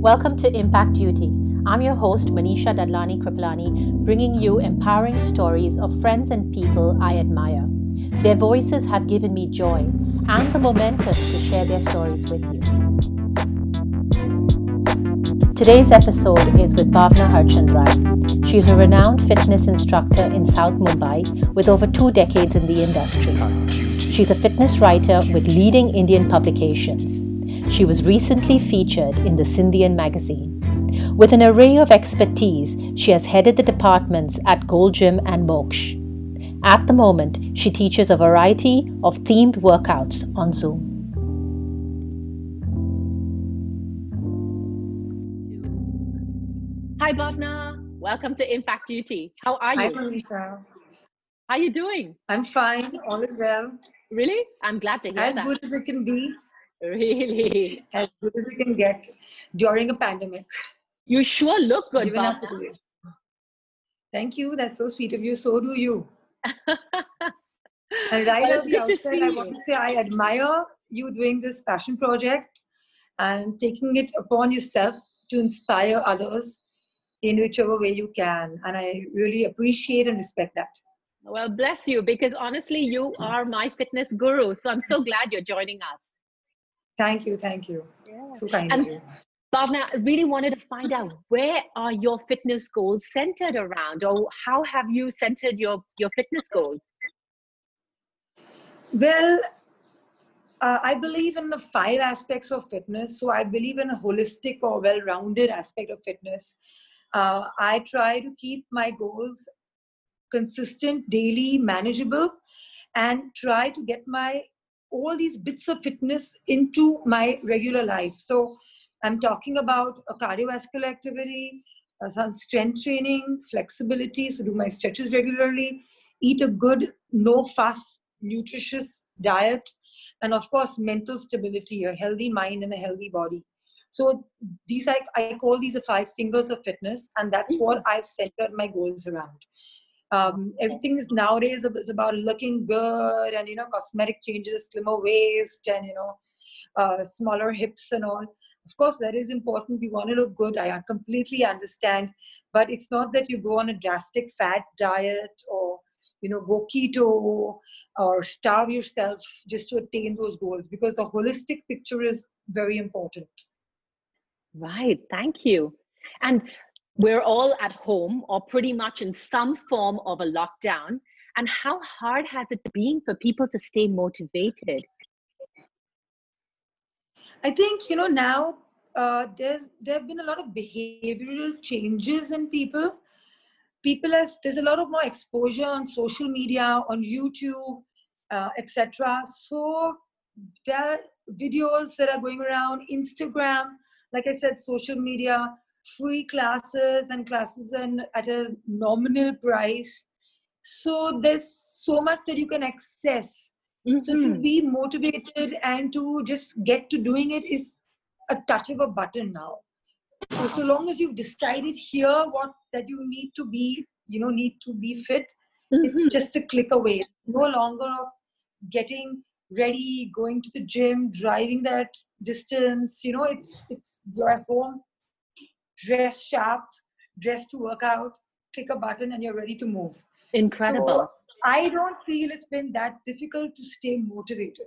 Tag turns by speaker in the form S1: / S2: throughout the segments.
S1: Welcome to Impact Duty. I'm your host, Manisha Dadlani Kripalani, bringing you empowering stories of friends and people I admire. Their voices have given me joy and the momentum to share their stories with you. Today's episode is with Bhavna Harchandrai. She's a renowned fitness instructor in South Mumbai with over two decades in the industry. She's a fitness writer with leading Indian publications. She was recently featured in the Scindian magazine. With an array of expertise, she has headed the departments at Gold Gym and Moksh. At the moment, she teaches a variety of themed workouts on Zoom. Hi, Bhavna. Welcome to Impact Duty. How are you?
S2: Hi, Manisha.
S1: How are you doing?
S2: I'm fine. All is well.
S1: Really? I'm glad to hear
S2: as
S1: that.
S2: good as it can be.
S1: Really?
S2: As good as you can get during a pandemic.
S1: You sure look good,
S2: Given our
S1: Bhavna.
S2: Thank you. That's so sweet of you. So do you. And right
S1: Well,
S2: at the outset, I want to say I admire you doing this passion project and taking it upon yourself to inspire others in whichever way you can. And I really appreciate and respect that.
S1: Well, bless you, because honestly, you are my fitness guru. So I'm so glad you're joining us.
S2: Thank you. Thank you.
S1: Yeah.
S2: So kind
S1: And-
S2: of you.
S1: Bhavna, I really wanted to find out where are your fitness goals centered around, or how have you centered your, your fitness goals?
S2: Well, uh, I believe in the five aspects of fitness. So I believe in a holistic or well rounded aspect of fitness. Uh, I try to keep my goals consistent, daily, manageable, and try to get my all these bits of fitness into my regular life. So I'm talking about a cardiovascular activity, uh, some strength training, flexibility, so do my stretches regularly, eat a good, no fuss, nutritious diet, and of course, mental stability, a healthy mind and a healthy body. So these I, I call these the five fingers of fitness, and that's what I've centered my goals around. Um, everything is nowadays is about looking good and you know cosmetic changes, slimmer waist, and you know uh, smaller hips and all. Of course, that is important. We want to look good. I completely understand, but it's not that you go on a drastic fat diet or you know go keto or starve yourself just to attain those goals because the holistic picture is very important.
S1: Right, thank you. And we're all at home or pretty much in some form of a lockdown. And how hard has it been for people to stay motivated?
S2: I think you know now uh, there's there have been a lot of behavioral changes in people. People has there's a lot of more exposure on social media, on YouTube, uh, etc. So there are videos that are going around Instagram. Like I said, social media, free classes and classes and at a nominal price. So there's so much that you can access so to
S1: Mhm.
S2: be motivated and to just get to doing it is a touch of a button now. So, so long as you've decided here what that you need to be, you know, need to be fit, it's
S1: Mhm.
S2: just a click away. No longer of getting ready, going to the gym, driving that distance. You know, it's it's you're at home, dress sharp, dress to work out, click a button, and you're ready to move.
S1: Incredible.
S2: So I don't feel it's been that difficult to stay motivated.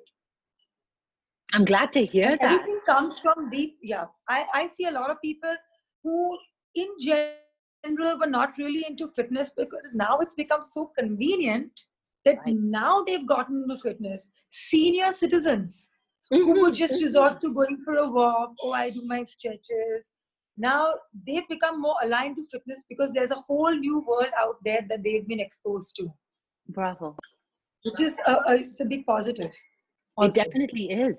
S1: I'm glad to hear
S2: And
S1: that.
S2: everything comes from deep. Yeah, I, I see a lot of people who, in general, were not really into fitness because now it's become so convenient that
S1: Right.
S2: now they've gotten into fitness. Senior citizens who would
S1: Mhm,
S2: just
S1: mhm.
S2: resort to going for a walk. Oh, I do my stretches. Now they've become more aligned to fitness because there's a whole new world out there that they've been exposed to,
S1: Bravo.
S2: which is a, a, it's a big positive.
S1: It definitely is.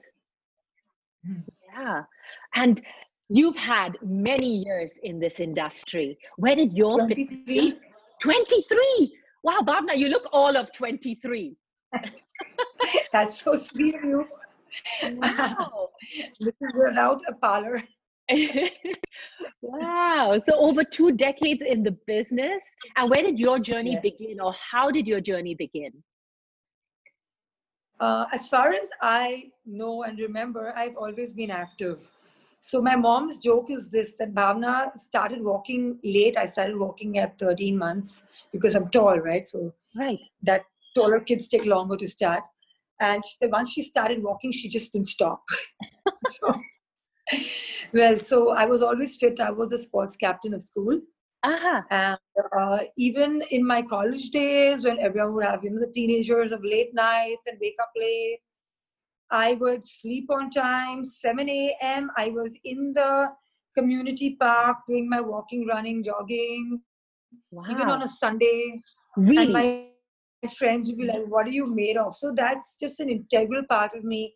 S2: Mhm.
S1: Yeah. And you've had many years in this industry. Where did your
S2: 23.
S1: 23? Wow, Bhavna, you look all of 23.
S2: That's so sweet of you.
S1: Wow.
S2: This is without a parlor.
S1: wow. So over two decades in the business. And where did your journey
S2: Yeah.
S1: begin or how did your journey begin?
S2: Uh, as far as I know and remember, I've always been active. So my mom's joke is this: that Bhavna started walking late. I started walking at 13 months because I'm tall, right? So
S1: right.
S2: that taller kids take longer to start. And she said once she started walking, she just didn't stop. so, well, so I was always fit. I was a sports captain of school.
S1: Uh-huh.
S2: And uh, even in my college days, when everyone would have, you know, the teenagers of late nights and wake up late, I would sleep on time, 7 a.m. I was in the community park doing my walking, running, jogging,
S1: wow.
S2: even on a Sunday.
S1: really?
S2: And my friends would be like, What are you made of? So that's just an integral part of me.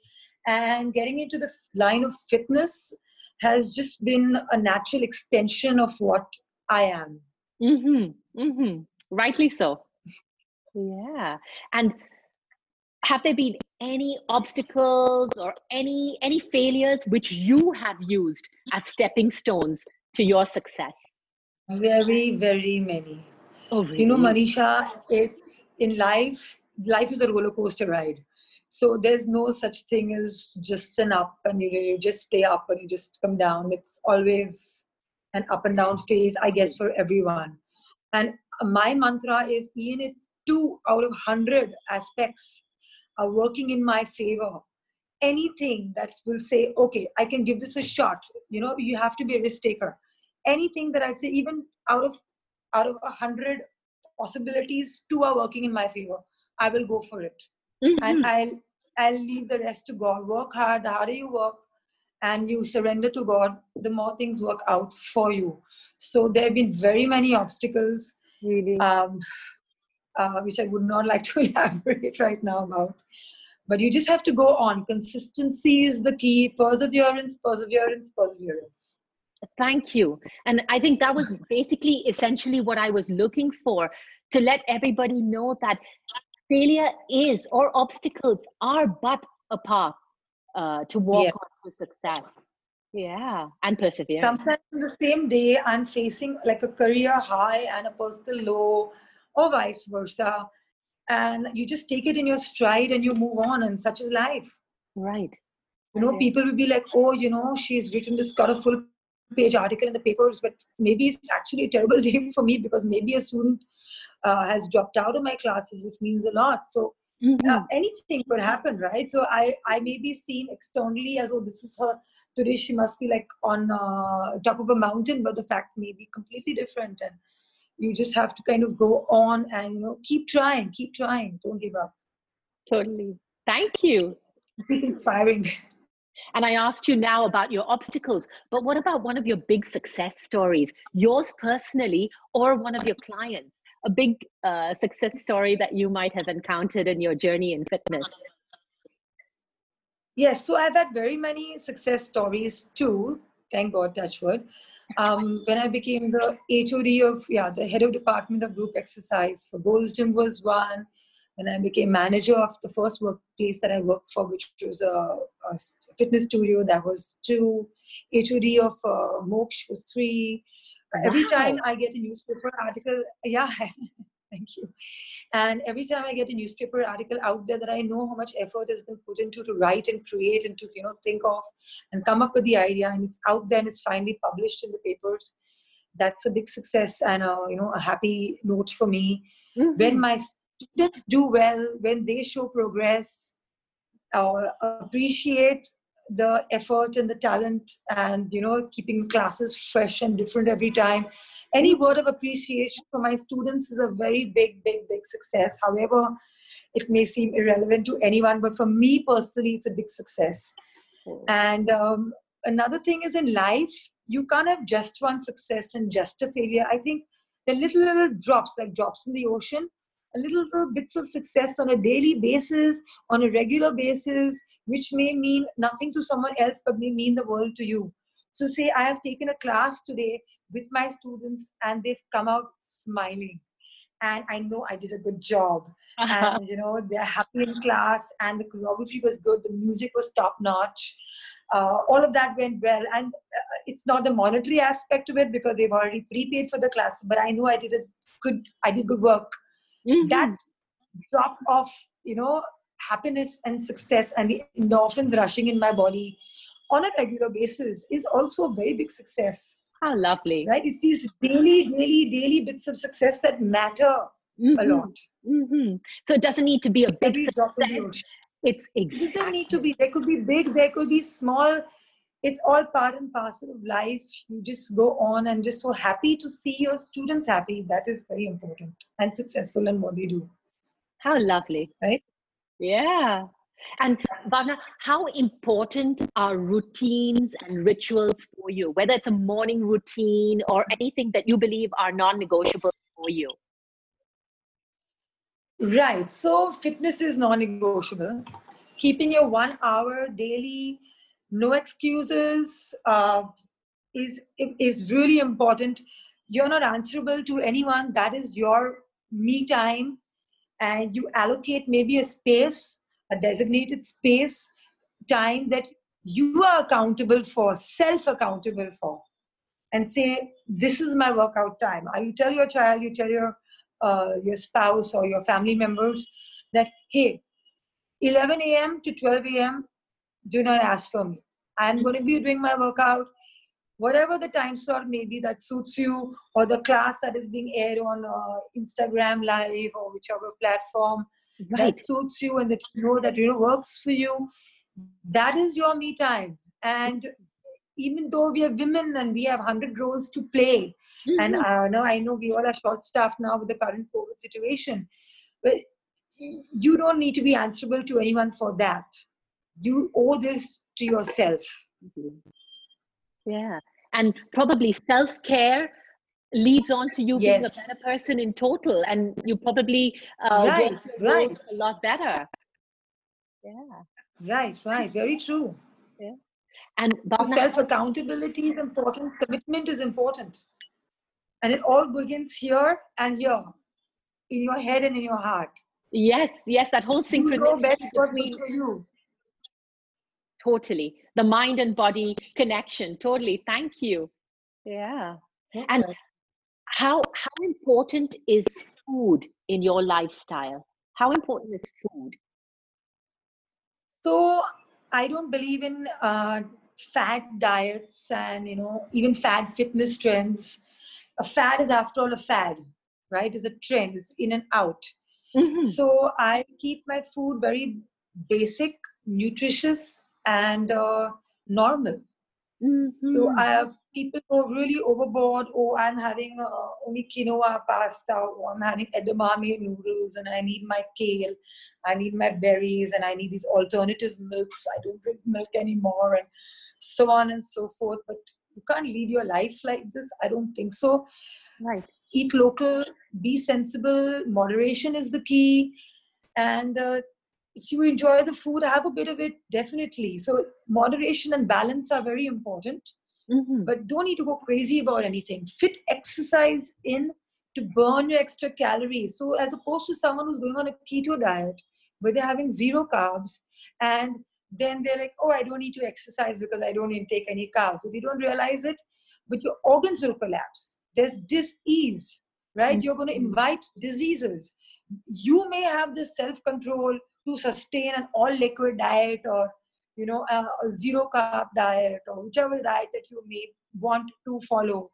S2: And getting into the line of fitness has just been a natural extension of what I am.
S1: Mm-hmm. Mm-hmm. Rightly so. Yeah. And have there been any obstacles or any any failures which you have used as stepping stones to your success?
S2: Very, very many.
S1: Oh, really?
S2: You know, Manisha, it's in life, life is a roller coaster ride. So there's no such thing as just an up and you, you just stay up and you just come down. It's always an up and down phase, I guess, for everyone. And my mantra is even if two out of 100 aspects are working in my favor, anything that will say, okay, I can give this a shot, you know, you have to be a risk taker. Anything that I say, even out of out of a hundred possibilities, two are working in my favor. I will go for it, And I'll I'll leave the rest to God. Work hard. The harder you work, and you surrender to God, the more things work out for you. So there have been very many obstacles,
S1: really.
S2: um, uh, which I would not like to elaborate right now about. But you just have to go on. Consistency is the key. Perseverance, perseverance, perseverance.
S1: Thank you. And I think that was basically essentially what I was looking for to let everybody know that failure is or obstacles are but a path uh, to walk
S2: Yeah.
S1: on to success. Yeah. And perseverance.
S2: sometimes in the same day i'm facing like a career high and a personal low or vice versa and you just take it in your stride and you move on and such is life
S1: right.
S2: you know
S1: Okay.
S2: people will be like oh you know she's written this colorful page article in the papers but maybe it's actually a terrible day for me because maybe a student uh, has dropped out of my classes which means a lot so
S1: Mhm.
S2: uh, anything could happen right so i i may be seen externally as oh this is her today she must be like on uh, top of a mountain but the fact may be completely different and you just have to kind of go on and you know keep trying keep trying don't give up
S1: Totally. Thank you.
S2: inspiring
S1: And I asked you now about your obstacles, but what about one of your big success stories, yours personally or one of your clients? A big uh, success story that you might have encountered in your journey in fitness.
S2: yes so i've had very many success stories too thank god touchwood um, when i became the hod of yeah the head of department of group exercise for gold's gym was one. When i became manager of the first workplace that i worked for which was a, a fitness studio that was two. Hod of uh, moksha was three every time i get a newspaper article yeah thank you. And every time i get a newspaper article out there that i know how much effort has been put into to write and create and to you know think of and come up with the idea and it's out there and it's finally published in the papers that's a big success and a you know a happy note for me. When
S1: Mhm.
S2: my students do well when they show progress uh, appreciate the effort and the talent and you know keeping classes fresh and different every time. Any word of appreciation for my students is a very big big big success. However it may seem irrelevant to anyone but for me personally it's a big success. And um, another thing is in life, you can't have just one success and just a failure. I think the little, little drops, like drops in the ocean, little, little bits of success on a daily basis, on a regular basis, which may mean nothing to someone else, but may mean the world to you. So, say I have taken a class today with my students and they've come out smiling. And I know I did a good job and you know they're happy in class and the choreography was good the music was top notch uh, all of that went well and uh, it's not the monetary aspect of it because they've already prepaid for the class but i know i did a good i did good work
S1: Mhm.
S2: that drop of you know happiness and success and the endorphins rushing in my body on a regular basis is also a very big success.
S1: How lovely.
S2: Right? It's these daily, daily, daily bits of success that matter mm-hmm. a lot.
S1: Mm-hmm. So it doesn't need to be a big Every success. It's exactly.
S2: It doesn't need to be. There could be big, there could be small. It's all part and parcel of life. You just go on and just so happy to see your students happy. That is very important and successful in what they do.
S1: How lovely.
S2: Right?
S1: Yeah. And Bhavna, how important are routines and rituals for you, whether it's a morning routine or anything that you believe are non negotiable for you?
S2: Right. So, fitness is non negotiable. Keeping your one hour daily, no excuses, uh, is, is really important. You're not answerable to anyone. That is your me time. And you allocate maybe a space a designated space, time that you are accountable for, self accountable for, and say, This is my workout time. You tell your child, you tell your, uh, your spouse or your family members that, Hey, 11 a.m. to 12 a.m., do not ask for me. I'm going to be doing my workout. Whatever the time slot may be that suits you, or the class that is being aired on uh, Instagram Live or whichever platform, right. that suits you and that you know that you know works for you that is your me time and even though we are women and we have 100 roles to play mm-hmm. and uh, now i know we all are short staffed now with the current covid situation but you don't need to be answerable to anyone for that you owe this to yourself.
S1: Yeah. And probably self-care leads on to you yes. being a better person in total and you probably uh, right, right. a lot better.
S2: Yeah. Right right. Very true.
S1: Yeah. And
S2: self accountability is important commitment is important. And it all begins here and here in your head and in your heart.
S1: Yes yes that whole synchronicity you know best
S2: between you
S1: totally. The mind and body connection totally. Thank you. Yeah. That's and right how how important is food in your lifestyle? How important is food?
S2: So i don't believe in uh, fad diets and you know even fad fitness trends. A fad is after all a fad right? Is a trend. It's in and out. Mm-hmm. so i keep my food very basic nutritious and uh, normal mm-hmm. so i have people go really overboard. Oh, I'm having uh, only quinoa pasta, or I'm having edamame noodles, and I need my kale, I need my berries, and I need these alternative milks. I don't drink milk anymore, and so on and so forth. But you can't lead your life like this. I don't think so.
S1: Right.
S2: Eat local, be sensible. Moderation is the key, and uh, if you enjoy the food, have a bit of it definitely. So moderation and balance are very important mm-hmm. but don't need to go crazy about anything. Fit exercise in to burn your extra calories. So, as opposed to someone who's going on a keto diet where they're having zero carbs and then they're like, oh, I don't need to exercise because I don't intake any carbs. But you don't realize it, but your organs will collapse. There's disease, right? Mm-hmm. You're going to invite diseases. You may have the self control to sustain an all liquid diet or you know a, a zero carb diet or whichever diet that you may want to follow.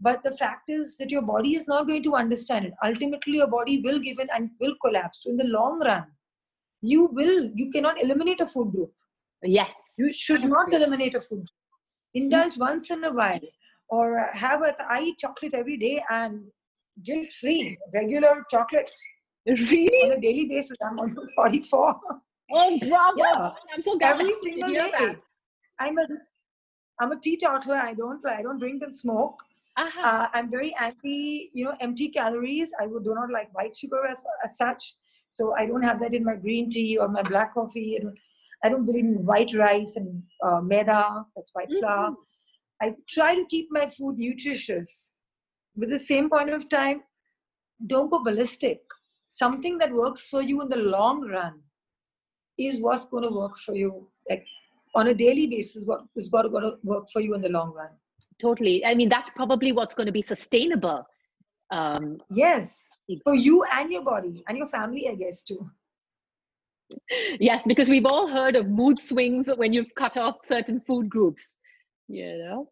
S2: But the fact is that your body is not going to understand it. Ultimately your body will give in and will collapse. So in the long run you will you cannot eliminate a food group.
S1: Yes.
S2: You should not eliminate a food group. Indulge mm-hmm. once in a while or have a i eat chocolate every day and guilt free regular chocolate
S1: really
S2: on a daily basis i'm almost 44
S1: Oh, bravo! Yeah. I'm so glad
S2: every single day. That. I'm a I'm a teetotaler. I don't I don't drink and smoke. Uh-huh. Uh, I'm very anti, you know, empty calories. I do not like white sugar as, as such. So I don't have that in my green tea or my black coffee. I don't, I don't believe in white rice and uh, maida, that's white mm-hmm. flour. I try to keep my food nutritious. With the same point of time, don't go ballistic. Something that works for you in the long run is what's going to work for you. Like on a daily basis what is going to work for you in the long run.
S1: Totally. I mean that's probably what's going to be sustainable um
S2: yes. For you and your body and your family i guess too.
S1: Yes, because we've all heard of mood swings when you've cut off certain food groups. You know,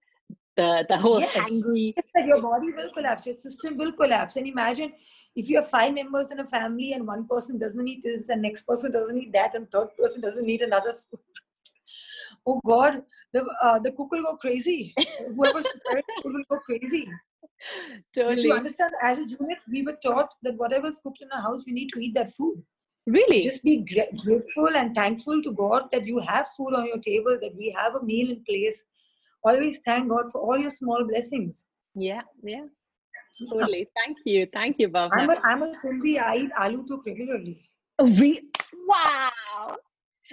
S1: the the whole
S2: yes.
S1: angry.
S2: Yes, your body will collapse. Your system will collapse. And imagine if you have five members in a family and one person doesn't eat this, and next person doesn't eat that, and third person doesn't eat another food. oh God, the uh, the cook will go crazy. Whoever's preparing will go crazy.
S1: Totally.
S2: You understand, as a unit, we were taught that whatever's cooked in a house, we need to eat that food.
S1: Really?
S2: Just be grateful and thankful to God that you have food on your table, that we have a meal in place. Always thank God for all your small blessings.
S1: Yeah, yeah. Totally. Thank you. Thank you, Bhavna.
S2: I'm a, I'm a Sindhi. I eat aloo tuk regularly.
S1: Oh, re- wow.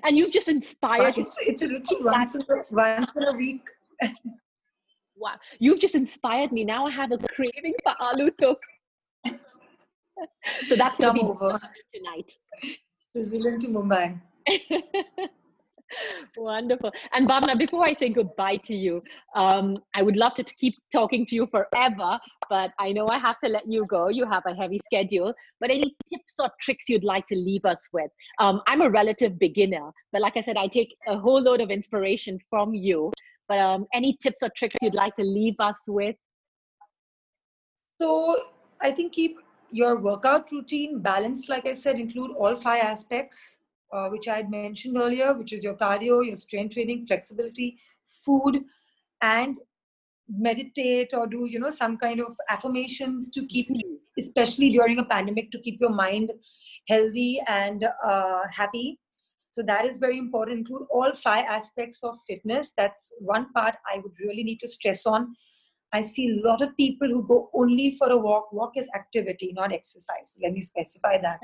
S1: And you've just inspired.
S2: It's, it's a ritual once in a, once in a week.
S1: wow. You've just inspired me. Now I have a craving for aloo tuk. so that's
S2: Come over
S1: tonight.
S2: Switzerland to Mumbai.
S1: Wonderful. And Bhavna, before I say goodbye to you, um, I would love to keep talking to you forever, but I know I have to let you go. You have a heavy schedule. But any tips or tricks you'd like to leave us with? Um, I'm a relative beginner, but like I said, I take a whole load of inspiration from you. But um, any tips or tricks you'd like to leave us with?
S2: So I think keep your workout routine balanced, like I said, include all five aspects uh, which I had mentioned earlier, which is your cardio, your strength training, flexibility, food, and meditate or do you know some kind of affirmations to keep especially during a pandemic to keep your mind healthy and uh, happy. So that is very important. Include all five aspects of fitness. That's one part i would really need to stress on I see a lot of people who go only for a walk. Walk is activity, not exercise. Let me specify that.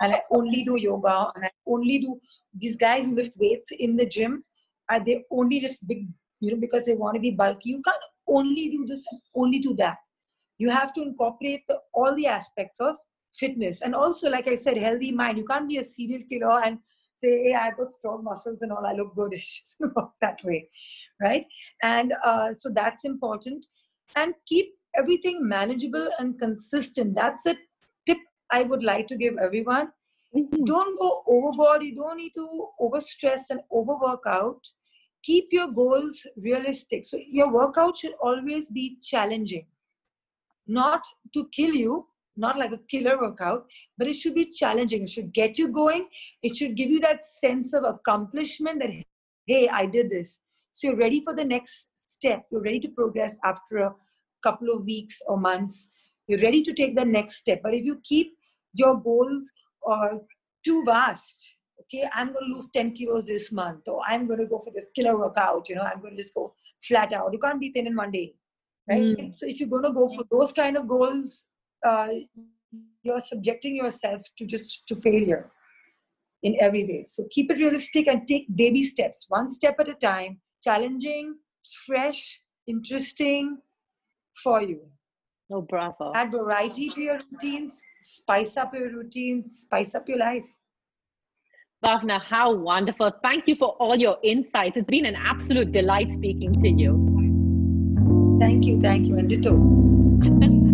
S2: And I only do yoga and I only do these guys who lift weights in the gym. Uh, they only lift big, you know, because they want to be bulky. You can't only do this and only do that. You have to incorporate the, all the aspects of fitness. And also, like I said, healthy mind. You can't be a serial killer and say, hey, I've got strong muscles and all, I look good. It's not that way, right? And uh, so that's important and keep everything manageable and consistent. That's a tip I would like to give everyone. Mm-hmm. Don't go overboard. You don't need to overstress and overwork out. Keep your goals realistic. So your workout should always be challenging, not to kill you, not like a killer workout, but it should be challenging. It should get you going. It should give you that sense of accomplishment that, hey, I did this. So you're ready for the next step. You're ready to progress after a couple of weeks or months. You're ready to take the next step. But if you keep your goals uh, too vast, okay, I'm going to lose 10 kilos this month, or I'm going to go for this killer workout, you know, I'm going to just go flat out. You can't be thin in one day, right? Mm. So if you're going to go for those kind of goals, uh, you're subjecting yourself to just to failure in every way. So keep it realistic and take baby steps, one step at a time, challenging, fresh, interesting for you.
S1: Oh, bravo.
S2: Add variety to your routines, spice up your routines, spice up your life.
S1: Bhavna, how wonderful. Thank you for all your insights. It's been an absolute delight speaking to you.
S2: Thank you, thank you, and ditto.